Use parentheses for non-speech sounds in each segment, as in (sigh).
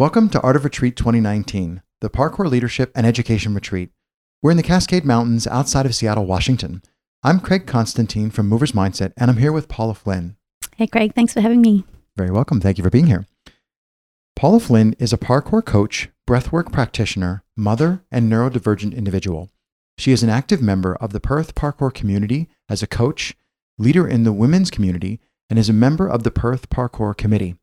Welcome to Art of Retreat 2019, the Parkour Leadership and Education Retreat. We're in the Cascade Mountains outside of Seattle, Washington. I'm Craig Constantine from Movers Mindset, and I'm here with Paula Flynn. Hey, Craig, thanks for having me. Very welcome. Thank you for being here. Paula Flynn is a parkour coach, breathwork practitioner, mother, and neurodivergent individual. She is an active member of the Perth parkour community as a coach, leader in the women's community, and is a member of the Perth Parkour Committee.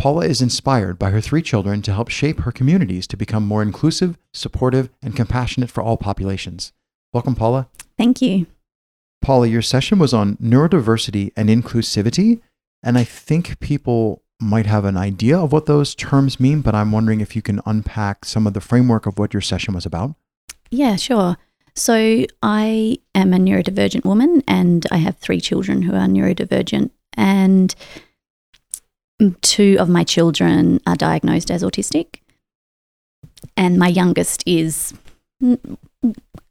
Paula is inspired by her three children to help shape her communities to become more inclusive, supportive, and compassionate for all populations. Welcome, Paula. Thank you. Paula, your session was on neurodiversity and inclusivity. And I think people might have an idea of what those terms mean, but I'm wondering if you can unpack some of the framework of what your session was about. Yeah, sure. So, I am a neurodivergent woman and I have three children who are neurodivergent. And two of my children are diagnosed as autistic. And my youngest is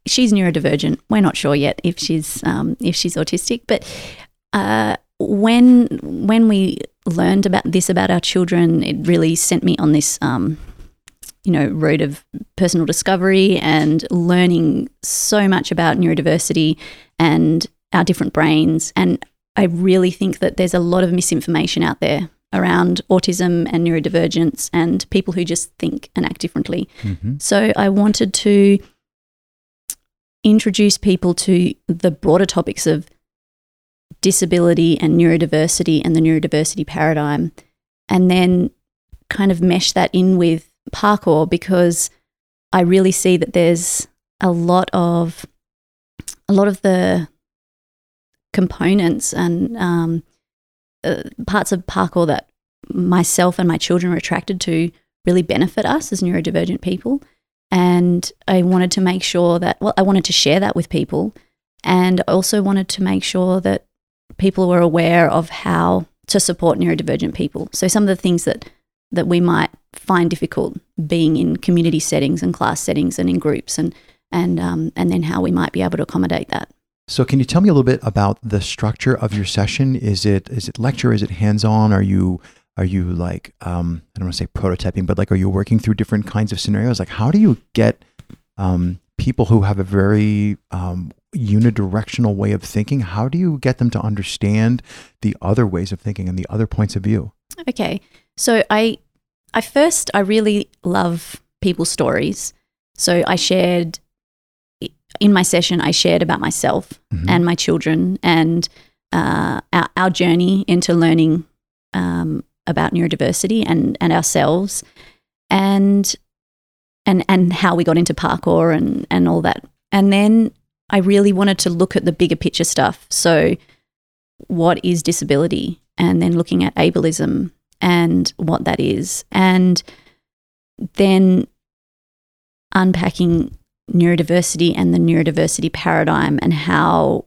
she's neurodivergent. We're not sure yet if she's um, if she's autistic, but uh, when when we learned about this about our children, it really sent me on this um, you know road of personal discovery and learning so much about neurodiversity and our different brains. And I really think that there's a lot of misinformation out there around autism and neurodivergence and people who just think and act differently. Mm-hmm. So I wanted to introduce people to the broader topics of disability and neurodiversity and the neurodiversity paradigm, and then kind of mesh that in with parkour because I really see that there's a lot of a lot of the components and um, uh, parts of parkour that myself and my children are attracted to really benefit us as neurodivergent people. And I wanted to make sure that, well, I wanted to share that with people. And I also wanted to make sure that people were aware of how to support neurodivergent people. So some of the things that, that we might find difficult being in community settings and class settings and in groups and, and, um, and then how we might be able to accommodate that. So can you tell me a little bit about the structure of your session? Is it is it lecture? Is it hands on? Are you are you like um, I don't want to say prototyping, but like are you working through different kinds of scenarios? Like how do you get um, people who have a very um, unidirectional way of thinking? How do you get them to understand the other ways of thinking and the other points of view? Okay, so I I first I really love people's stories. So I shared in my session, I shared about myself mm-hmm. and my children and uh, our, our, journey into learning um, about neurodiversity and, and ourselves and and and how we got into parkour and, and all that. And then I really wanted to look at the bigger picture stuff. So what is disability? And then looking at ableism and what that is. And then unpacking neurodiversity and the neurodiversity paradigm and how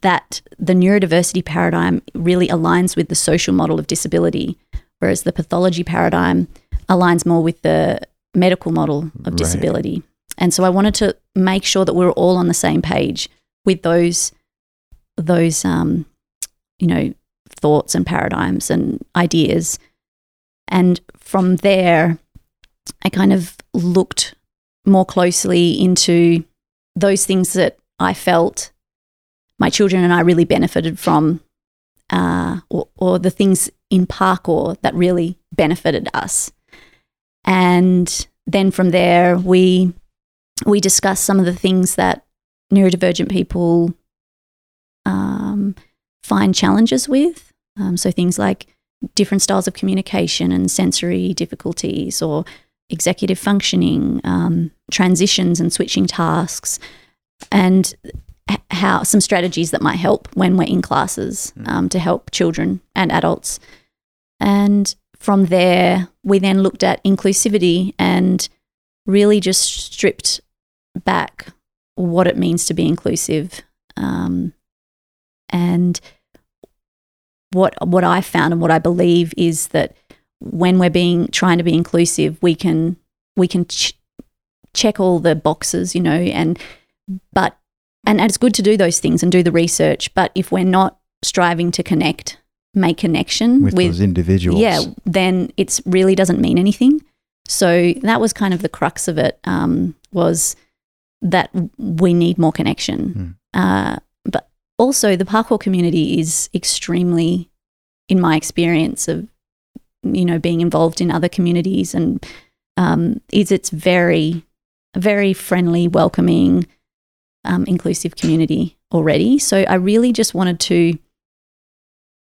that the neurodiversity paradigm really aligns with the social model of disability, whereas the pathology paradigm aligns more with the medical model of disability. Right. And so I wanted to make sure that we we're all on the same page with those those um, you know thoughts and paradigms and ideas. And from there, I kind of looked more closely into those things that I felt my children and I really benefited from, uh, or, or the things in parkour that really benefited us. And then from there, we we discussed some of the things that neurodivergent people um, find challenges with. Um, so things like different styles of communication and sensory difficulties, or executive functioning, um, transitions and switching tasks, and how some strategies that might help when we're in classes hmm. um, to help children and adults. And from there, we then looked at inclusivity and really just stripped back what it means to be inclusive. Um, and what what I found and what I believe is that when we're being trying to be inclusive, we can we can ch- check all the boxes, you know, and but and, and it's good to do those things and do the research. But if we're not striving to connect make connection with, with, those individuals. yeah, then it really doesn't mean anything. So that was kind of the crux of it. Um, was that we need more connection, uh, but also the parkour community is extremely, in my experience of, you know, being involved in other communities and um, is it's very, very friendly, welcoming, um, inclusive community already. So I really just wanted to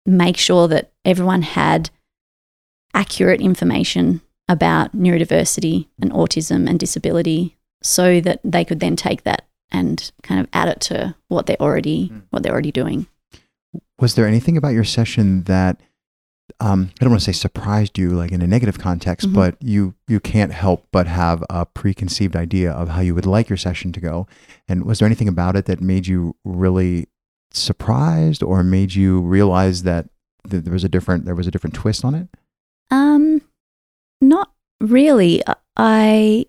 make sure that everyone had accurate information about neurodiversity and autism and disability so that they could then take that and kind of add it to what they're already what they're already doing. Was there anything about your session that um, I don't want to say surprised you, like in a negative context, Mhm. but you you can't help but have a preconceived idea of how you would like your session to go? And was there anything about it that made you really surprised, or made you realize that th- there was a different there was a different twist on it? Um, not really. I.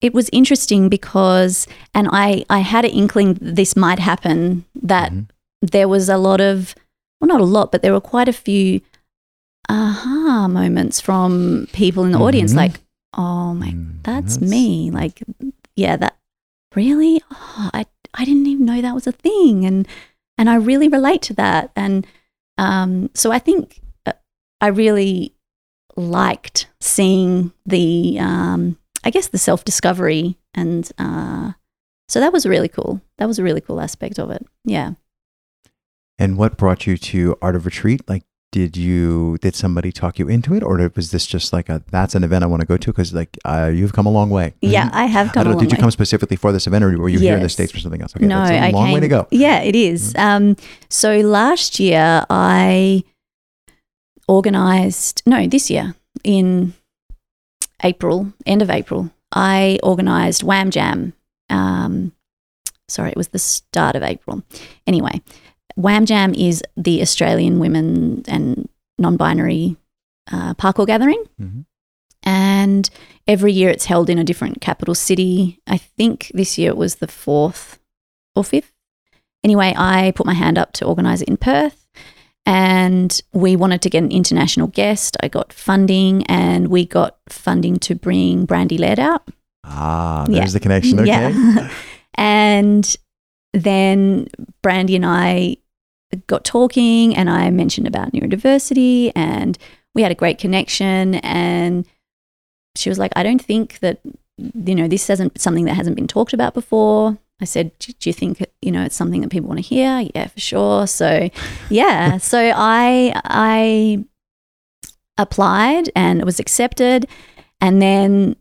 It was interesting because, and I, I had an inkling this might happen. That Mhm. there was a lot of, well, not a lot, but there were quite a few aha moments from people in the audience. Mhm. Like, oh my, Mm, that's, me. Like, yeah, that really. Oh, I, I didn't even know that was a thing, and and I really relate to that. And um, so I think uh, I really liked seeing the, um, I guess, the self discovery, and uh, so that was really cool. That was a really cool aspect of it. Yeah. And what brought you to Art of Retreat? Like, did you did somebody talk you into it, or was this just like a that's an event I want to go to because like uh, you've come a long way? Yeah, I have I come don't know. long Did you way. come specifically for this event, or were you here in the states for something else? Okay, no, that's a I long came, way to go. Yeah, it is. Um, so last year I organized, no, this year in April, end of April, I organized Wham Jam. Um, sorry, it was the start of April. Anyway, Wham Jam is the Australian women and non binary uh, parkour gathering. Mhm. And every year it's held in a different capital city. I think this year it was the fourth or fifth. Anyway, I put my hand up to organise it in Perth and we wanted to get an international guest. I got funding and we got funding to bring Brandee Laird out. Ah, Yeah. there's the connection. Okay. Yeah. (laughs) and then Brandee and I got talking and I mentioned about neurodiversity and we had a great connection and she was like, I don't think that, you know, this isn't something that hasn't been talked about before. I said, do do you think, you know, it's something that people want to hear? Yeah, for sure. So, yeah. (laughs) so I, I applied and it was accepted. And then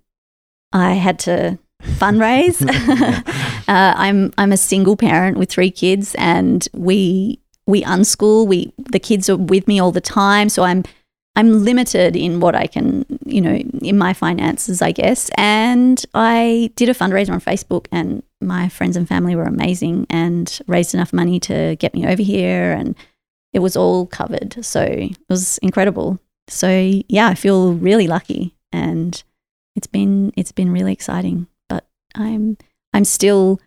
I had to fundraise. (laughs) (laughs) uh, I'm I'm a single parent with three kids, and we we unschool. We the kids are with me all the time, so I'm I'm limited in what I can, you know, in my finances, I guess. And I did a fundraiser on Facebook, and my friends and family were amazing and raised enough money to get me over here, and it was all covered. So it was incredible. So yeah, I feel really lucky, and it's been it's been really exciting. But I'm I'm still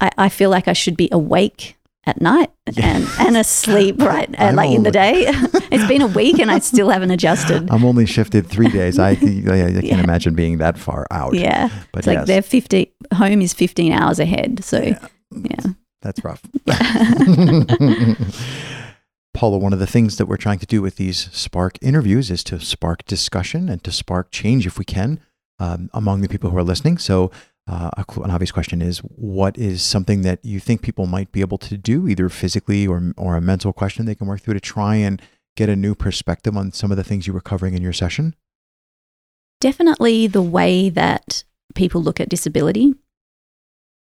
I, I feel like I should be awake at night and, and asleep (laughs) right uh, like in the day. (laughs) it's been a week and I still haven't adjusted. I'm only shifted three days. I, I, I can't Yeah. imagine being that far out. yeah, but it's like yes, they're fifty. Home is fifteen hours ahead. So Yeah. yeah, that's rough. (laughs) Paula, one of the things that we're trying to do with these Spark interviews is to spark discussion and to spark change, if we can, um, among the people who are listening. So, uh, an obvious question is, what is something that you think people might be able to do, either physically or or a mental question they can work through to try and get a new perspective on some of the things you were covering in your session? definitely the way that people look at disability,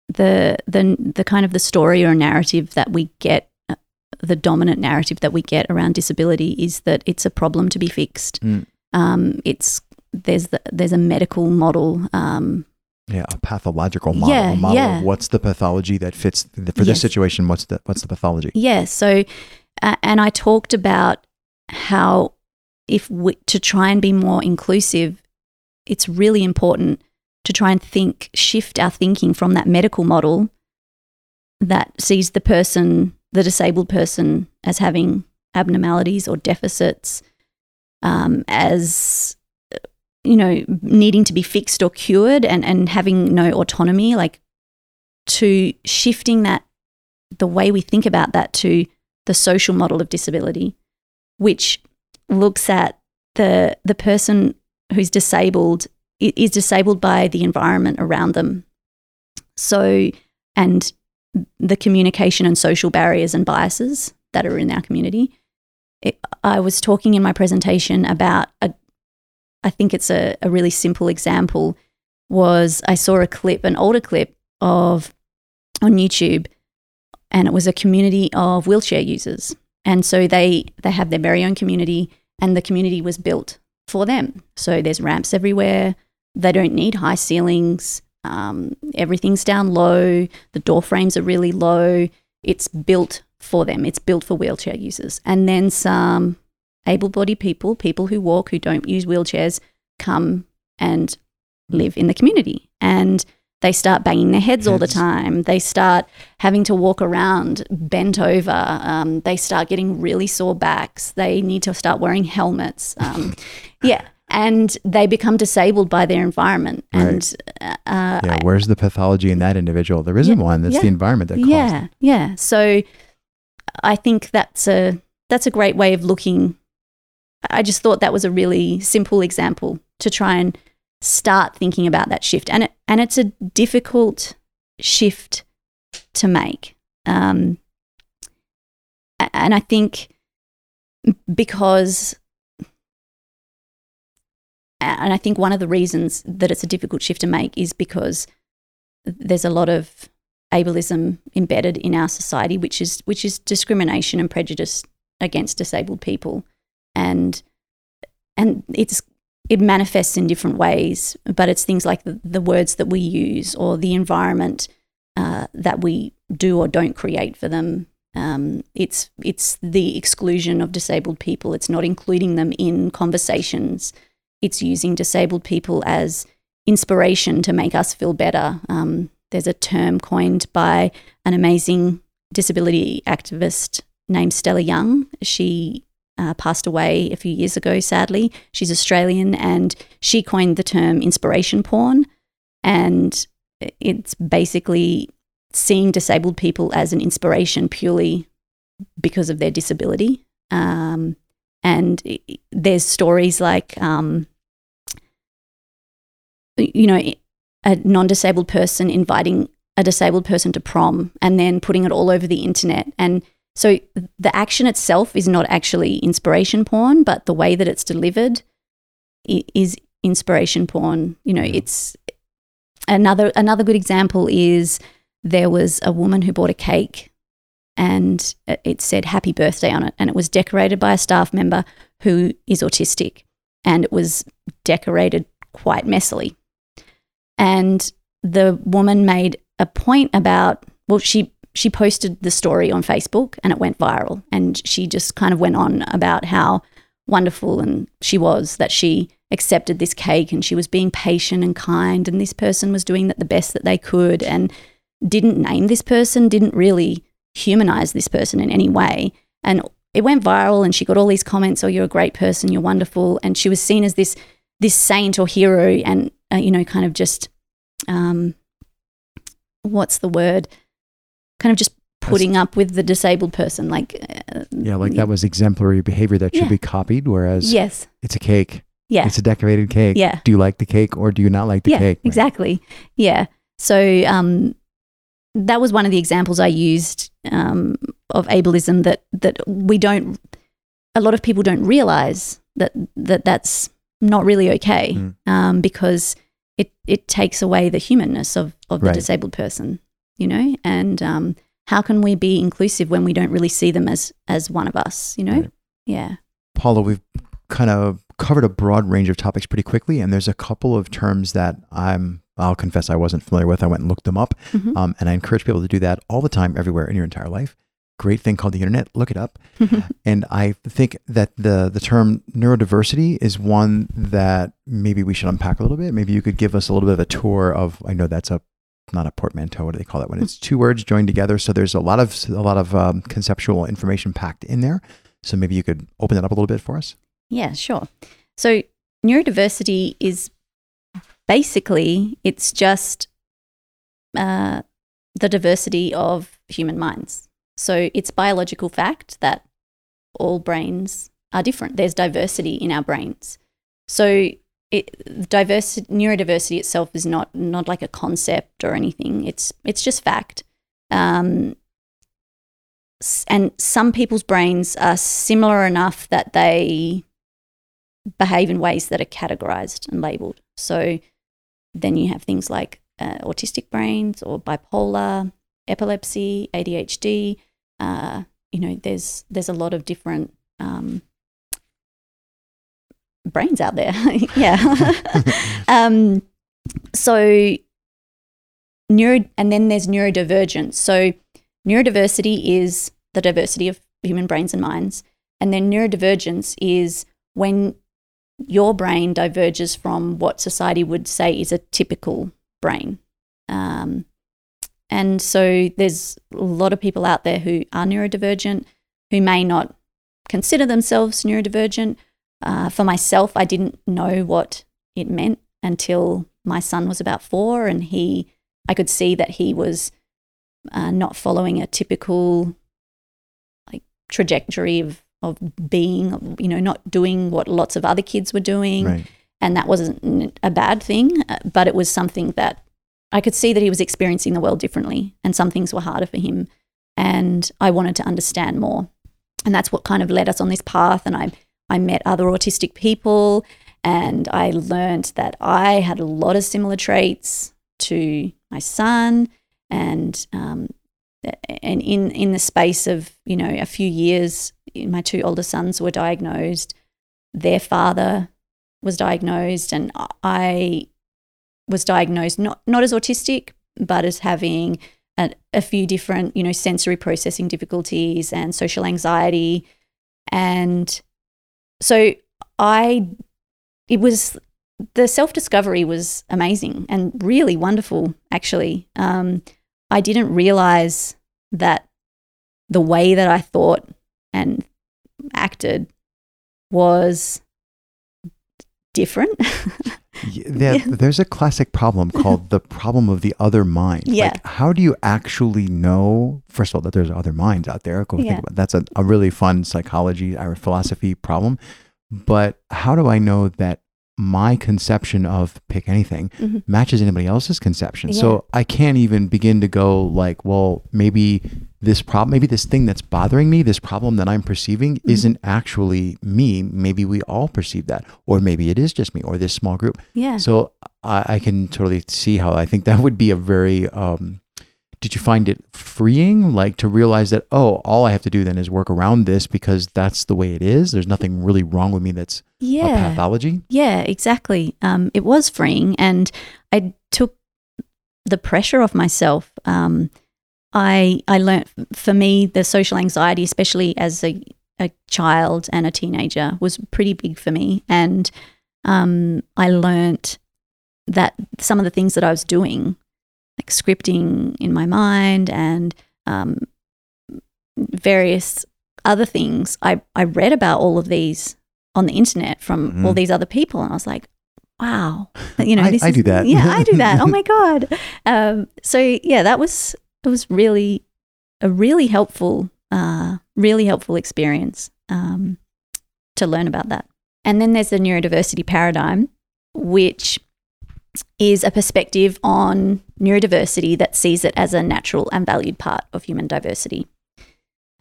the the the kind of the story or narrative that we get, uh, the dominant narrative that we get around disability is that it's a problem to be fixed. Mm. Um, it's there's the, there's a medical model. Um, Yeah, a pathological model. Yeah, a model yeah. of what's the pathology that fits th- for this situation? What's the what's the pathology? Yeah. So, uh, and I talked about how if we, to try and be more inclusive, it's really important to try and think, shift our thinking from that medical model that sees the person the disabled person as having abnormalities or deficits, um, as you know, needing to be fixed or cured and, and having no autonomy, like to shifting that the way we think about that to the social model of disability, which looks at the the person who's disabled is disabled by the environment around them. So, and the communication and social barriers and biases that are in our community. It, I was talking in my presentation about a, I think it's a, a really simple example. Was I saw a clip, an older clip of on YouTube, and it was a community of wheelchair users, and so they they have their very own community, and the community was built for them. So there's ramps everywhere. They don't need high ceilings. Um, everything's down low. The door frames are really low. It's built for them. It's built for wheelchair users. And then some able bodied people, people who walk, who don't use wheelchairs, come and live in the community. And they start banging their heads, all the time. They start having to walk around bent over. Um, they start getting really sore backs. They need to start wearing helmets. Um, (laughs) yeah. And they become disabled by their environment. And right. uh, yeah, where's the pathology in that individual? There isn't yeah, one. That's yeah, the environment that caused yeah, it. Yeah. So I think that's a that's a great way of looking. I just thought that was a really simple example to try and start thinking about that shift. And it, and it's a difficult shift to make. Um, and I think because, and I think one of the reasons that it's a difficult shift to make is because there's a lot of ableism embedded in our society, which is which is discrimination and prejudice against disabled people, and and it's it manifests in different ways, but it's things like the, the words that we use or the environment uh, that we do or don't create for them. Um, it's it's the exclusion of disabled people. It's not including them in conversations. It's using disabled people as inspiration to make us feel better. Um, there's a term coined by an amazing disability activist named Stella Young. She uh, passed away a few years ago, sadly. She's Australian and she coined the term inspiration porn. And it's basically seeing disabled people as an inspiration purely because of their disability. Um, and there's stories like, um, you know, a non disabled person inviting a disabled person to prom and then putting it all over the internet. And so the action itself is not actually inspiration porn, but the way that it's delivered is inspiration porn. You know, mm-hmm. it's another another good example is there was a woman who bought a cake and it said happy birthday on it and it was decorated by a staff member who is autistic and it was decorated quite messily. And the woman made a point about well she she posted the story on Facebook and it went viral. And she just kind of went on about how wonderful and she was that she accepted this cake and she was being patient and kind and this person was doing that the best that they could and didn't name this person, didn't really humanize this person in any way. And it went viral and she got all these comments, oh, you're a great person, you're wonderful. And she was seen as this this saint or hero and, uh, you know, kind of just, um, what's the word? Kind of just putting up with the disabled person like uh, yeah like that was exemplary behavior that should yeah. be copied whereas yes. it's a cake. Yeah. It's a decorated cake. Yeah. Do you like the cake or do you not like the yeah, cake? Right. exactly. Yeah. So um that was one of the examples i used um of ableism that that we don't a lot of people don't realize that that that's not really okay mm. um because it it takes away the humanness of of the right. disabled person you know, and um, how can we be inclusive when we don't really see them as as one of us, you know? Right. Yeah. Paula, we've kind of covered a broad range of topics pretty quickly, and there's a couple of terms that I'm I'll confess I wasn't familiar with. I went and looked them up, mm-hmm. um, and I encourage people to do that all the time, everywhere in your entire life. Great thing called the internet. Look it up, (laughs) and I think that the the term neurodiversity is one that maybe we should unpack a little bit. Maybe you could give us a little bit of a tour of. I know that's a not a portmanteau. What do they call it when it's two words joined together? So there's a lot of a lot of um, conceptual information packed in there. So maybe you could open that up a little bit for us. Yeah, sure. So neurodiversity is basically it's just uh, the diversity of human minds. So it's biological fact that all brains are different. There's diversity in our brains. So it, diversity, neurodiversity itself is not not like a concept or anything. It's it's just fact. Um, and some people's brains are similar enough that they behave in ways that are categorized and labeled. So then you have things like uh, autistic brains or bipolar, epilepsy, ADHD. Uh, you know, there's there's a lot of different um, brains out there. (laughs) yeah. (laughs) um, so neuro, and then there's neurodivergence. So neurodiversity is the diversity of human brains and minds, and then neurodivergence is when your brain diverges from what society would say is a typical brain. Um, and so there's a lot of people out there who are neurodivergent who may not consider themselves neurodivergent. Uh, for myself, I didn't know what it meant until my son was about four, and he, I could see that he was uh, not following a typical like trajectory of of being, you know, not doing what lots of other kids were doing. Right. And that wasn't a bad thing, uh, but it was something that I could see that he was experiencing the world differently and some things were harder for him. And I wanted to understand more. And that's what kind of led us on this path. And I, I met other autistic people and I learned that I had a lot of similar traits to my son. And um, and in in the space of you know a few years my two older sons were diagnosed their father was diagnosed and i was diagnosed not not as autistic but as having a, a few different you know sensory processing difficulties and social anxiety and so i it was the self discovery was amazing and really wonderful actually um, I didn't realize that the way that I thought and acted was different. (laughs) yeah, there's a classic problem called (laughs) the problem of the other mind. Yeah. Like, how do you actually know, first of all, that there's other minds out there? Go Yeah. think about That's a, a really fun psychology or philosophy problem. But how do I know that my conception of pick anything Mhm. matches anybody else's conception? Yeah. So I can't even begin to go like, well, maybe this problem, maybe this thing that's bothering me, this problem that I'm perceiving Mm-hmm. isn't actually me. Maybe we all perceive that, or maybe it is just me or this small group. yeah. So I, I can totally see how I think that would be a very. Um, did you find it freeing, like to realize that oh, all I have to do then is work around this because that's the way it is. There's nothing really wrong with me that's a Yeah. pathology. Yeah, exactly. Um, it was freeing, and I took the pressure off myself. Um, I I learned for me the social anxiety, especially as a a child and a teenager, was pretty big for me, and um, I learned that some of the things that I was doing, like scripting in my mind and um, various other things, I I read about all of these on the internet from all Mhm. these other people, and I was like, wow, you know, I- this I is- do that. Yeah, I do that. Oh my (laughs) god. Um, so yeah, that was it was really a really helpful, uh, really helpful experience um, to learn about that. And then there's the neurodiversity paradigm, which is a perspective on neurodiversity that sees it as a natural and valued part of human diversity.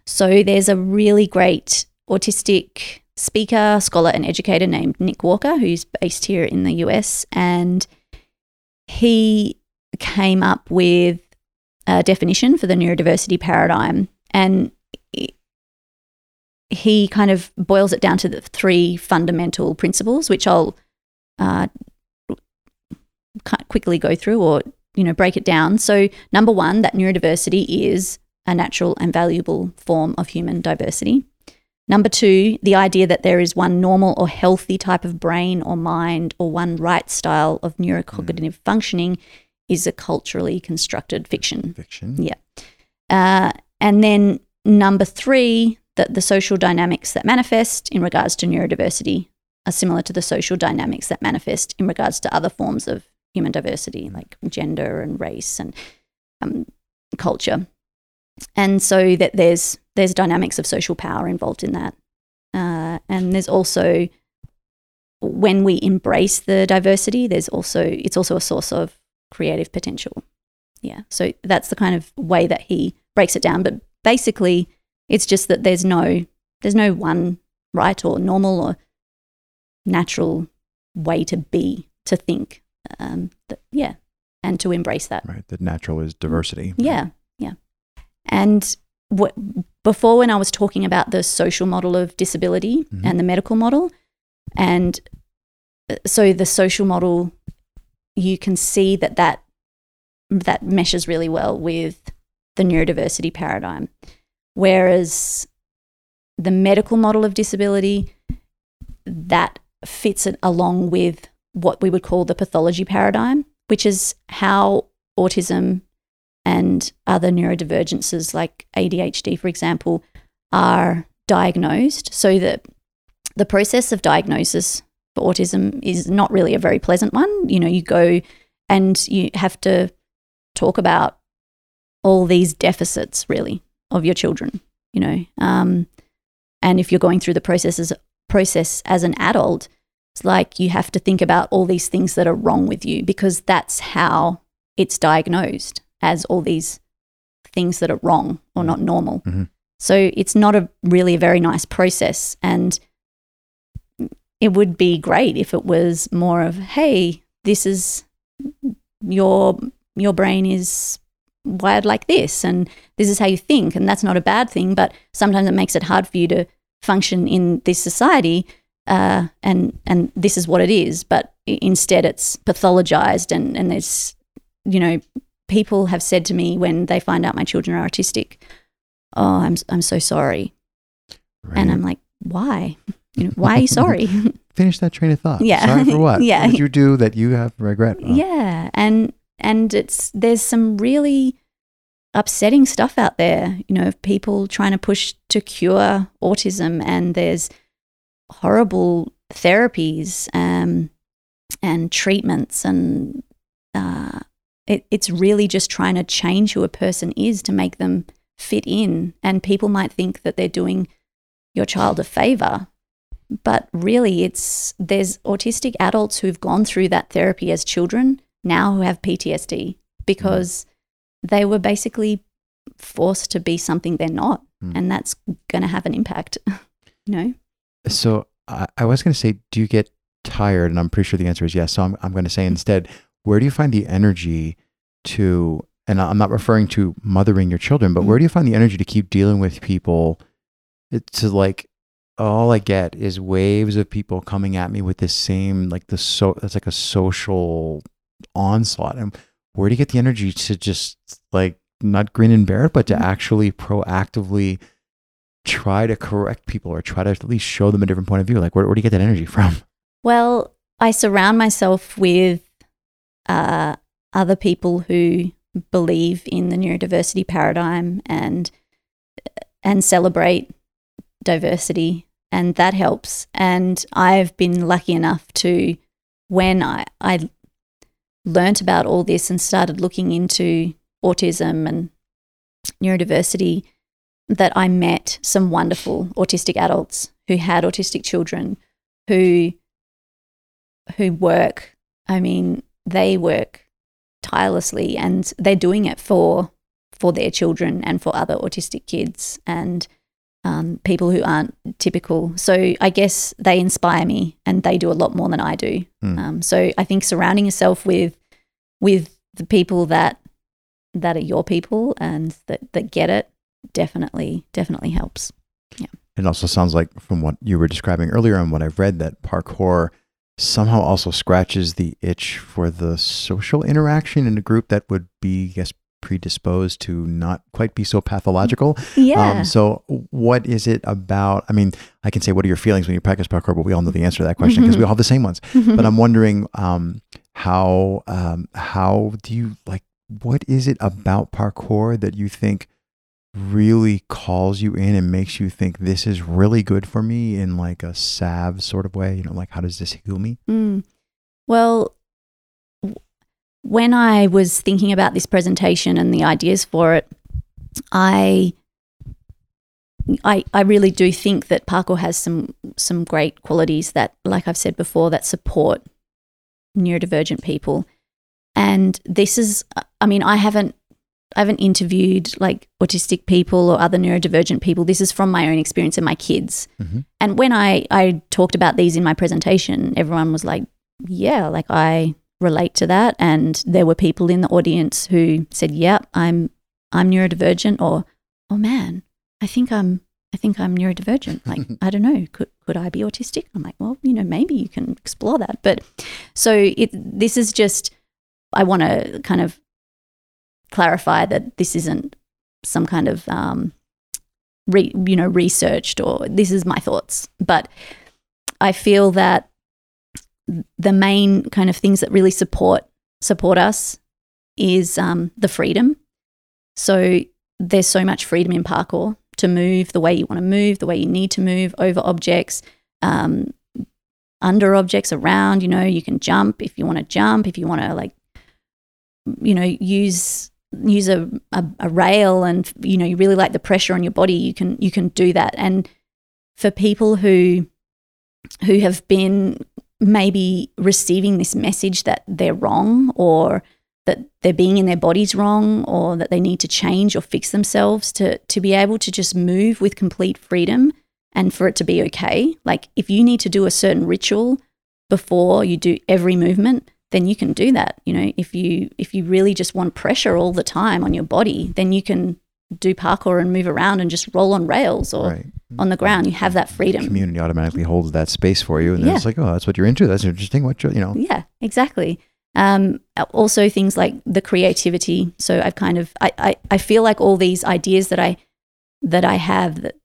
So there's a really great autistic speaker, scholar, and educator named Nick Walker, who's based here in the US. And he came up with a definition for the neurodiversity paradigm. And he kind of boils it down to the three fundamental principles, which I'll uh, quickly go through or you know break it down. So number one, that neurodiversity is a natural and valuable form of human diversity. Number two, the idea that there is one normal or healthy type of brain or mind or one right style of neurocognitive functioning is a culturally constructed fiction. Fiction. Yeah. Uh, and then number three, that the social dynamics that manifest in regards to neurodiversity are similar to the social dynamics that manifest in regards to other forms of human diversity, like gender and race and um, culture. And so that there's there's dynamics of social power involved in that, uh, and there's also when we embrace the diversity, there's also it's also a source of creative potential. Yeah, so that's the kind of way that he breaks it down. But basically, it's just that there's no there's no one right or normal or natural way to be to think. Um, that, yeah, and to embrace that. Right. The natural is diversity. Yeah, yeah. And what, before, when I was talking about the social model of disability Mhm. and the medical model, and uh, so the social model, you can see that that that meshes really well with the neurodiversity paradigm, whereas the medical model of disability that fits it along with what we would call the pathology paradigm, which is how autism and other neurodivergences like ADHD, for example, are diagnosed. So that the process of diagnosis for autism is not really a very pleasant one. You know, you go and you have to talk about all these deficits, really, of your children. You know, um, and if you're going through the processes process as an adult, it's like you have to think about all these things that are wrong with you because that's how it's diagnosed as all these things that are wrong or not normal. Mhm. So it's not a really a very nice process. And it would be great if it was more of, hey, this is your your brain is wired like this and this is how you think and that's not a bad thing but sometimes it makes it hard for you to function in this society uh, and and this is what it is but instead it's pathologized and and there's you know people have said to me when they find out my children are autistic oh i'm i'm so sorry Right. and i'm like why you know why are you sorry (laughs) Finish that train of thought. Yeah. Sorry for what? (laughs) Yeah. What did you do that you have regret? yeah and and it's there's some really upsetting stuff out there you know of people trying to push to cure autism and there's horrible therapies um, and treatments and uh, it, it's really just trying to change who a person is to make them fit in. And people might think that they're doing your child a favor but really it's there's autistic adults who've gone through that therapy as children now who have PTSD because they were basically forced to be something they're not. Mm. and that's going to have an impact (laughs) you know So I, I was going to say, do you get tired? And I'm pretty sure the answer is yes. So I'm, I'm going to say instead, where do you find the energy to, and I'm not referring to mothering your children, but where do you find the energy to keep dealing with people? It, to like, all I get is waves of people coming at me with this same, like the so, it's like a social onslaught. And where do you get the energy to just like not grin and bear it, but to Mhm. actually proactively try to correct people or try to at least show them a different point of view? Like, where, where do you get that energy from? (laughs) Well, I surround myself with uh, other people who believe in the neurodiversity paradigm and and celebrate diversity, and that helps. And I've been lucky enough to, when I I learnt about all this and started looking into autism and neurodiversity, that I met some wonderful autistic adults who had autistic children who who work. I mean, they work tirelessly and they're doing it for for their children and for other autistic kids and um, people who aren't typical. So I guess they inspire me and they do a lot more than I do. Hmm. Um, so I think surrounding yourself with with the people that that are your people and that, that get it definitely definitely helps. Yeah. It also sounds like, from what you were describing earlier and what I've read, that parkour somehow also scratches the itch for the social interaction in a group that would be, I guess, predisposed to not quite be so pathological. Yeah. Um, so, what is it about? I mean, I can say, what are your feelings when you practice parkour? But we all know the answer to that question because we all have the same ones. But I'm wondering, um, how um, how do you like? What is it about parkour that you think really calls you in and makes you think this is really good for me in like a salve sort of way? You know, like how does this heal me? Mm. Well, when I was thinking about this presentation and the ideas for it, I I, I really do think that parkour has some some great qualities that, like I've said before, that support neurodivergent people. And this is, I mean, I haven't I haven't interviewed like autistic people or other neurodivergent people. This is from my own experience and my kids. Mhm. And when I I talked about these in my presentation, everyone was like, "Yeah, like I relate to that." And there were people in the audience who said, "Yep, I'm I'm neurodivergent," or "Oh man, I think I'm I think I'm neurodivergent. (laughs) Like I don't know, could could I be autistic?" I'm like, "Well, you know, maybe you can explore that." But so it this is just I want to kind of clarify that this isn't some kind of um, re, you know researched or this is my thoughts, but I feel that the main kind of things that really support support us is um, the freedom. So there's so much freedom in parkour to move the way you want to move, the way you need to move over objects, um, under objects, around. You know, you can jump if you want to jump, if you want to like, you know, use use a, a, a rail and you know you really like the pressure on your body you can you can do that. And for people who who have been maybe receiving this message that they're wrong or that they're being in their bodies wrong or that they need to change or fix themselves to to be able to just move with complete freedom and for it to be okay. Like if you need to do a certain ritual before you do every movement then you can do that you know if you if you really just want pressure all the time on your body then you can do parkour and move around and just roll on rails or right. on the ground you have that freedom Community automatically holds that space for you, and then it's like, oh, that's what you're into. That's interesting. What you you know? Yeah, exactly. Um, also, things like the creativity. So I've kind of I, I, I feel like all these ideas that I that I have that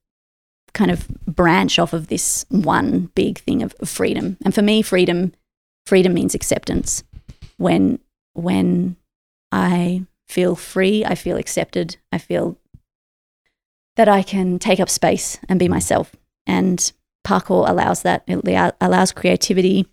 kind of branch off of this one big thing of freedom. And for me, freedom freedom means acceptance. When when I feel free, I feel accepted. I feel that I can take up space and be myself. And parkour allows that. It allows creativity.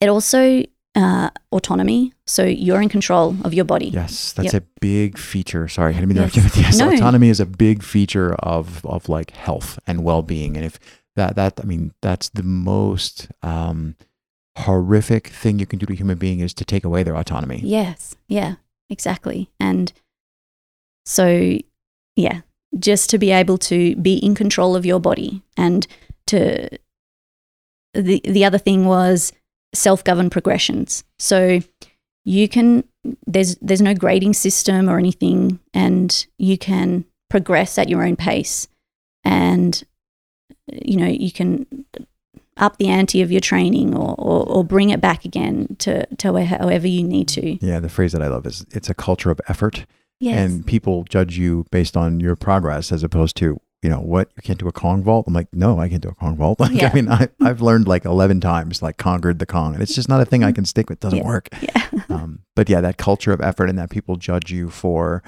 It also uh, autonomy. So you're in control of your body. Yes, that's Yep. a big feature. Sorry, I didn't mean to Yes. yes, No. autonomy is a big feature of of like health and well being. And if that that I mean that's the most um, horrific thing you can do to a human being is to take away their autonomy. Yes. Yeah, exactly. And so, yeah, just to be able to be in control of your body and to the the other thing was self-governed progressions. So you can there's there's no grading system or anything and you can progress at your own pace and you know you can up the ante of your training or, or, or bring it back again to, to where- however you need to. Yeah, the phrase that I love is it's a culture of effort, Yes. and people judge you based on your progress as opposed to you know what you can't do a Kong vault. I'm like, no, I can't do a Kong vault. (laughs) Like, Yeah. I mean, I, I've learned like 11 times, like conquered the Kong, and it's just not a thing I can stick with. It doesn't Yeah. work. yeah. (laughs) um, but yeah, that culture of effort and that people judge you for,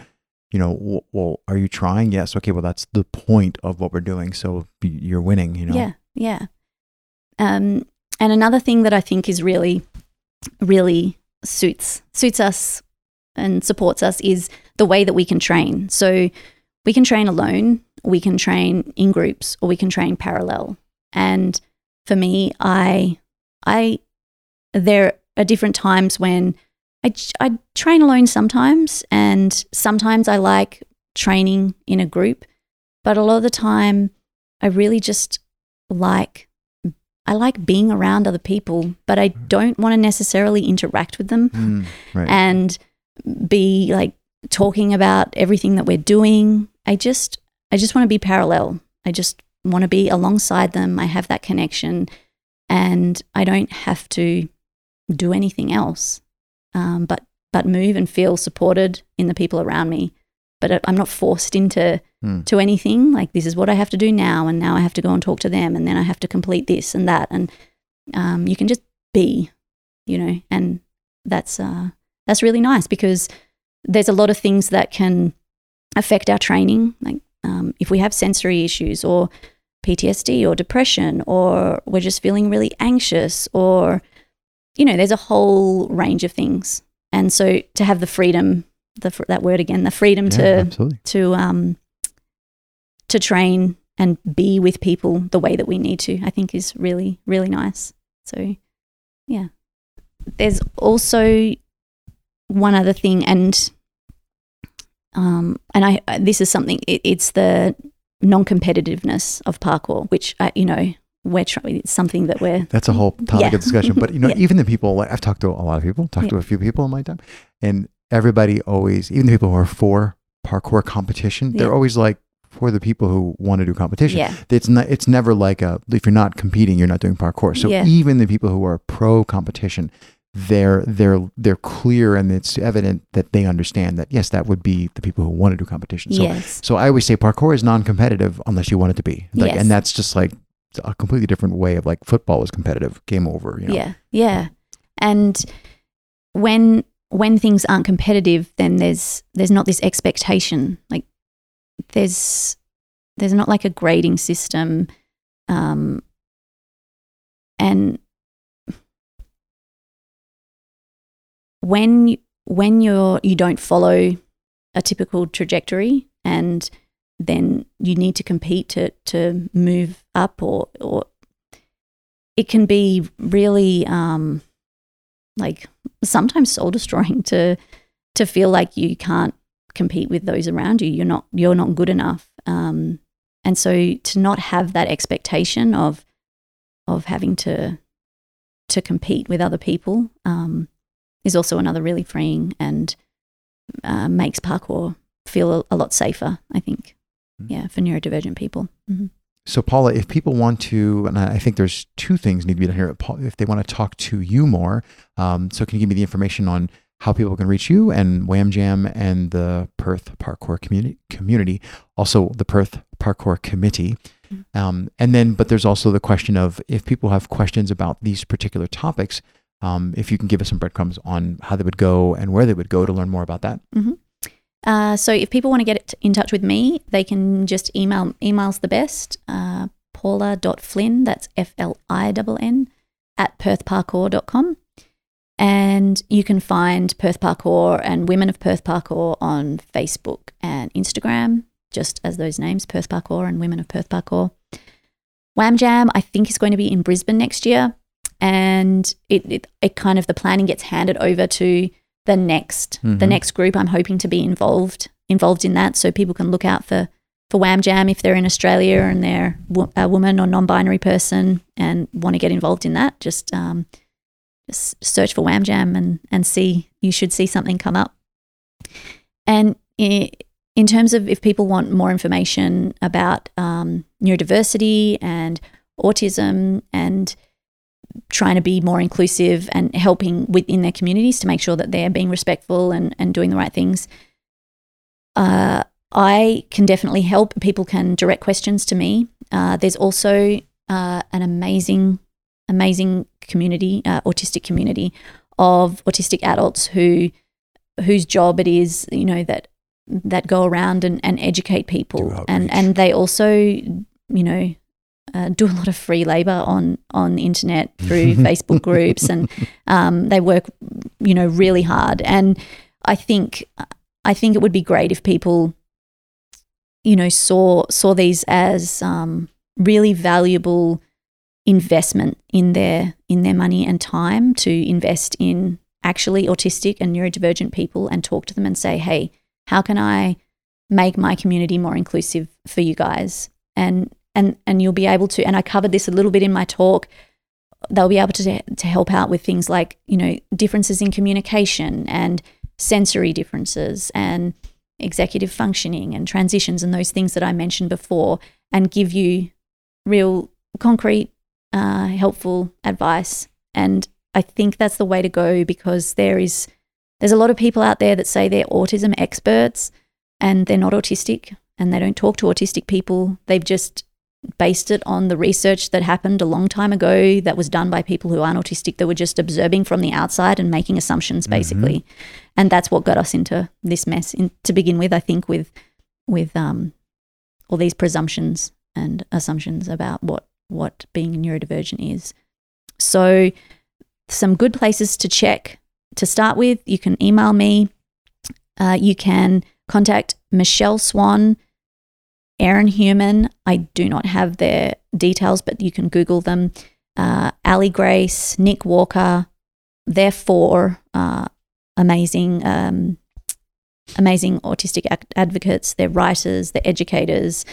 you know, well, are you trying? Yes. Okay. Well, that's the point of what we're doing. So you're winning. You know. Yeah, yeah. Um, and another thing that I think is really, really suits suits us and supports us is the way that we can train. So we can train alone, we can train in groups, or we can train parallel. And for me, I, I, there are different times when I, I train alone sometimes, and sometimes I like training in a group, but a lot of the time, I really just like I like being around other people, but I don't want to necessarily interact with them Mm, right. and be like talking about everything that we're doing. I just I just want to be parallel. I just want to be alongside them. I have that connection and I don't have to do anything else. Um, but but move and feel supported in the people around me. But I'm not forced into Hmm. to anything. Like this is what I have to do now, and now I have to go and talk to them, and then I have to complete this and that, and um, you can just be, you know, and that's uh, that's really nice because there's a lot of things that can affect our training. Like um, if we have sensory issues or PTSD or depression, or we're just feeling really anxious, or you know, there's a whole range of things. And so to have the freedom, the that word again, the freedom Yeah, to absolutely. to um to train and be with people the way that we need to, I think is really really nice. So yeah. There's also one other thing and um and I this is something it, it's the non-competitiveness of parkour which I, you know we're trying it's something that we're That's a whole topic Yeah. of discussion. But you know, (laughs) Yeah. even the people like I've talked to a lot of people, talked to a few people in my time, and everybody always, even the people who are for parkour competition, they're always like for the people who want to do competition. yeah It's not. It's never like a. If you're not competing, you're not doing parkour. So Yeah. even the people who are pro competition, they're they're they're clear and it's evident that they understand that yes, that would be the people who want to do competition. So yes so I always say parkour is non-competitive unless you want it to be. Like, Yes. and that's just like a completely different way of like football is competitive, game over. You know? Yeah, yeah. And when when things aren't competitive, then there's there's not this expectation. Like there's there's not like a grading system, um, and when when you're you don't follow a typical trajectory and then you need to compete to to move up or or it can be really um like sometimes soul destroying to to feel like you can't compete with those around you. You're not you're not good enough. Um and so to not have that expectation of of having to to compete with other people um is also another really freeing and uh, makes parkour feel a, a lot safer i think. Mhm. yeah for neurodivergent people. Hmm So Paula, if people want to, and I think there's two things need to be done here. If they want to talk to you more, um, so can you give me the information on how people can reach you and Wham Jam and the Perth Parkour community? Community, also the Perth Parkour Committee, Mhm. um, and then but there's also the question of if people have questions about these particular topics. Um, if you can give us some breadcrumbs on how they would go and where they would go to learn more about that. Uh, so if people want to get in touch with me, they can just email. Email's the best. Uh, Paula.flynn, that's F L I N N, at perthparkour.com. And you can find Perth Parkour and Women of Perth Parkour on Facebook and Instagram, just as those names, Perth Parkour and Women of Perth Parkour. Wham Jam, I think, is going to be in Brisbane next year. And it, it, it kind of, the planning gets handed over to the next the Mhm. next group i'm hoping to be involved involved in that. So people can look out for for wham jam if they're in australia and they're wo- a woman or non-binary person and want to get involved in that. Just um just search for wham jam and and see you should see something come up. And in terms of if people want more information about um, neurodiversity and autism and trying to be more inclusive and helping within their communities to make sure that they're being respectful and, and doing the right things. Uh, I can definitely help. People can direct questions to me. Uh, there's also uh, an amazing, amazing community, uh, autistic community of autistic adults who whose job it is, you know, that that go around and, and educate people, and and they also, you know, uh, do a lot of free labor on on the internet through (laughs) Facebook groups, and um, they work, you know, really hard. And I think I think it would be great if people, you know, saw saw these as um, really valuable investment in their in their money and time to invest in actually autistic and neurodivergent people and talk to them and say, hey, how can I make my community more inclusive for you guys? And and and you'll be able to. And I covered this a little bit in my talk. They'll be able to to help out with things like you know differences in communication and sensory differences and executive functioning and transitions and those things that I mentioned before, and give you real concrete, uh, helpful advice. And I think that's the way to go because there is there's a lot of people out there that say they're autism experts and they're not autistic and they don't talk to autistic people. They've just based it on the research that happened a long time ago that was done by people who aren't autistic that were just observing from the outside and making assumptions basically. And that's what got us into this mess in, to begin with i think with with um, all these presumptions and assumptions about what what being neurodivergent is. So some good places to check to start with you can email me. Uh, you can contact michelle swan Erin Human, I do not have their details, but you can Google them. Uh, Ali Grace, Nick Walker, they're four uh, amazing, um, amazing autistic advocates. They're writers, they're educators.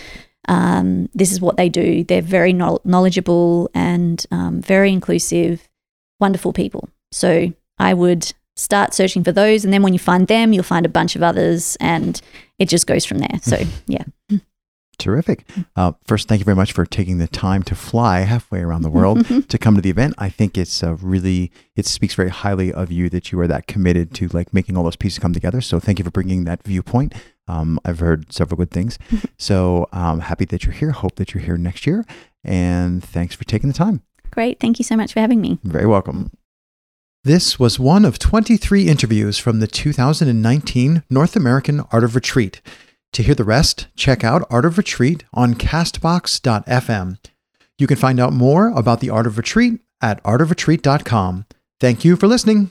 Um, this is what they do. They're very knowl- knowledgeable and um, very inclusive, wonderful people. So I would start searching for those, and then when you find them, you'll find a bunch of others, and it just goes from there. So (laughs) yeah. Terrific. Uh, first, thank you very much for taking the time to fly halfway around the world (laughs) to come to the event. I think it's uh, really, it speaks very highly of you that you are that committed to like making all those pieces come together. So thank you for bringing that viewpoint. Um, I've heard several good things. (laughs) so um, happy that you're here. Hope that you're here next year. And thanks for taking the time. Great. Thank you so much for having me. Very welcome. This was one of 23 interviews from the 2019 North American Art of Retreat. To hear the rest, check out Art of Retreat on castbox.fm. You can find out more about the Art of Retreat at artofretreat.com. Thank you for listening.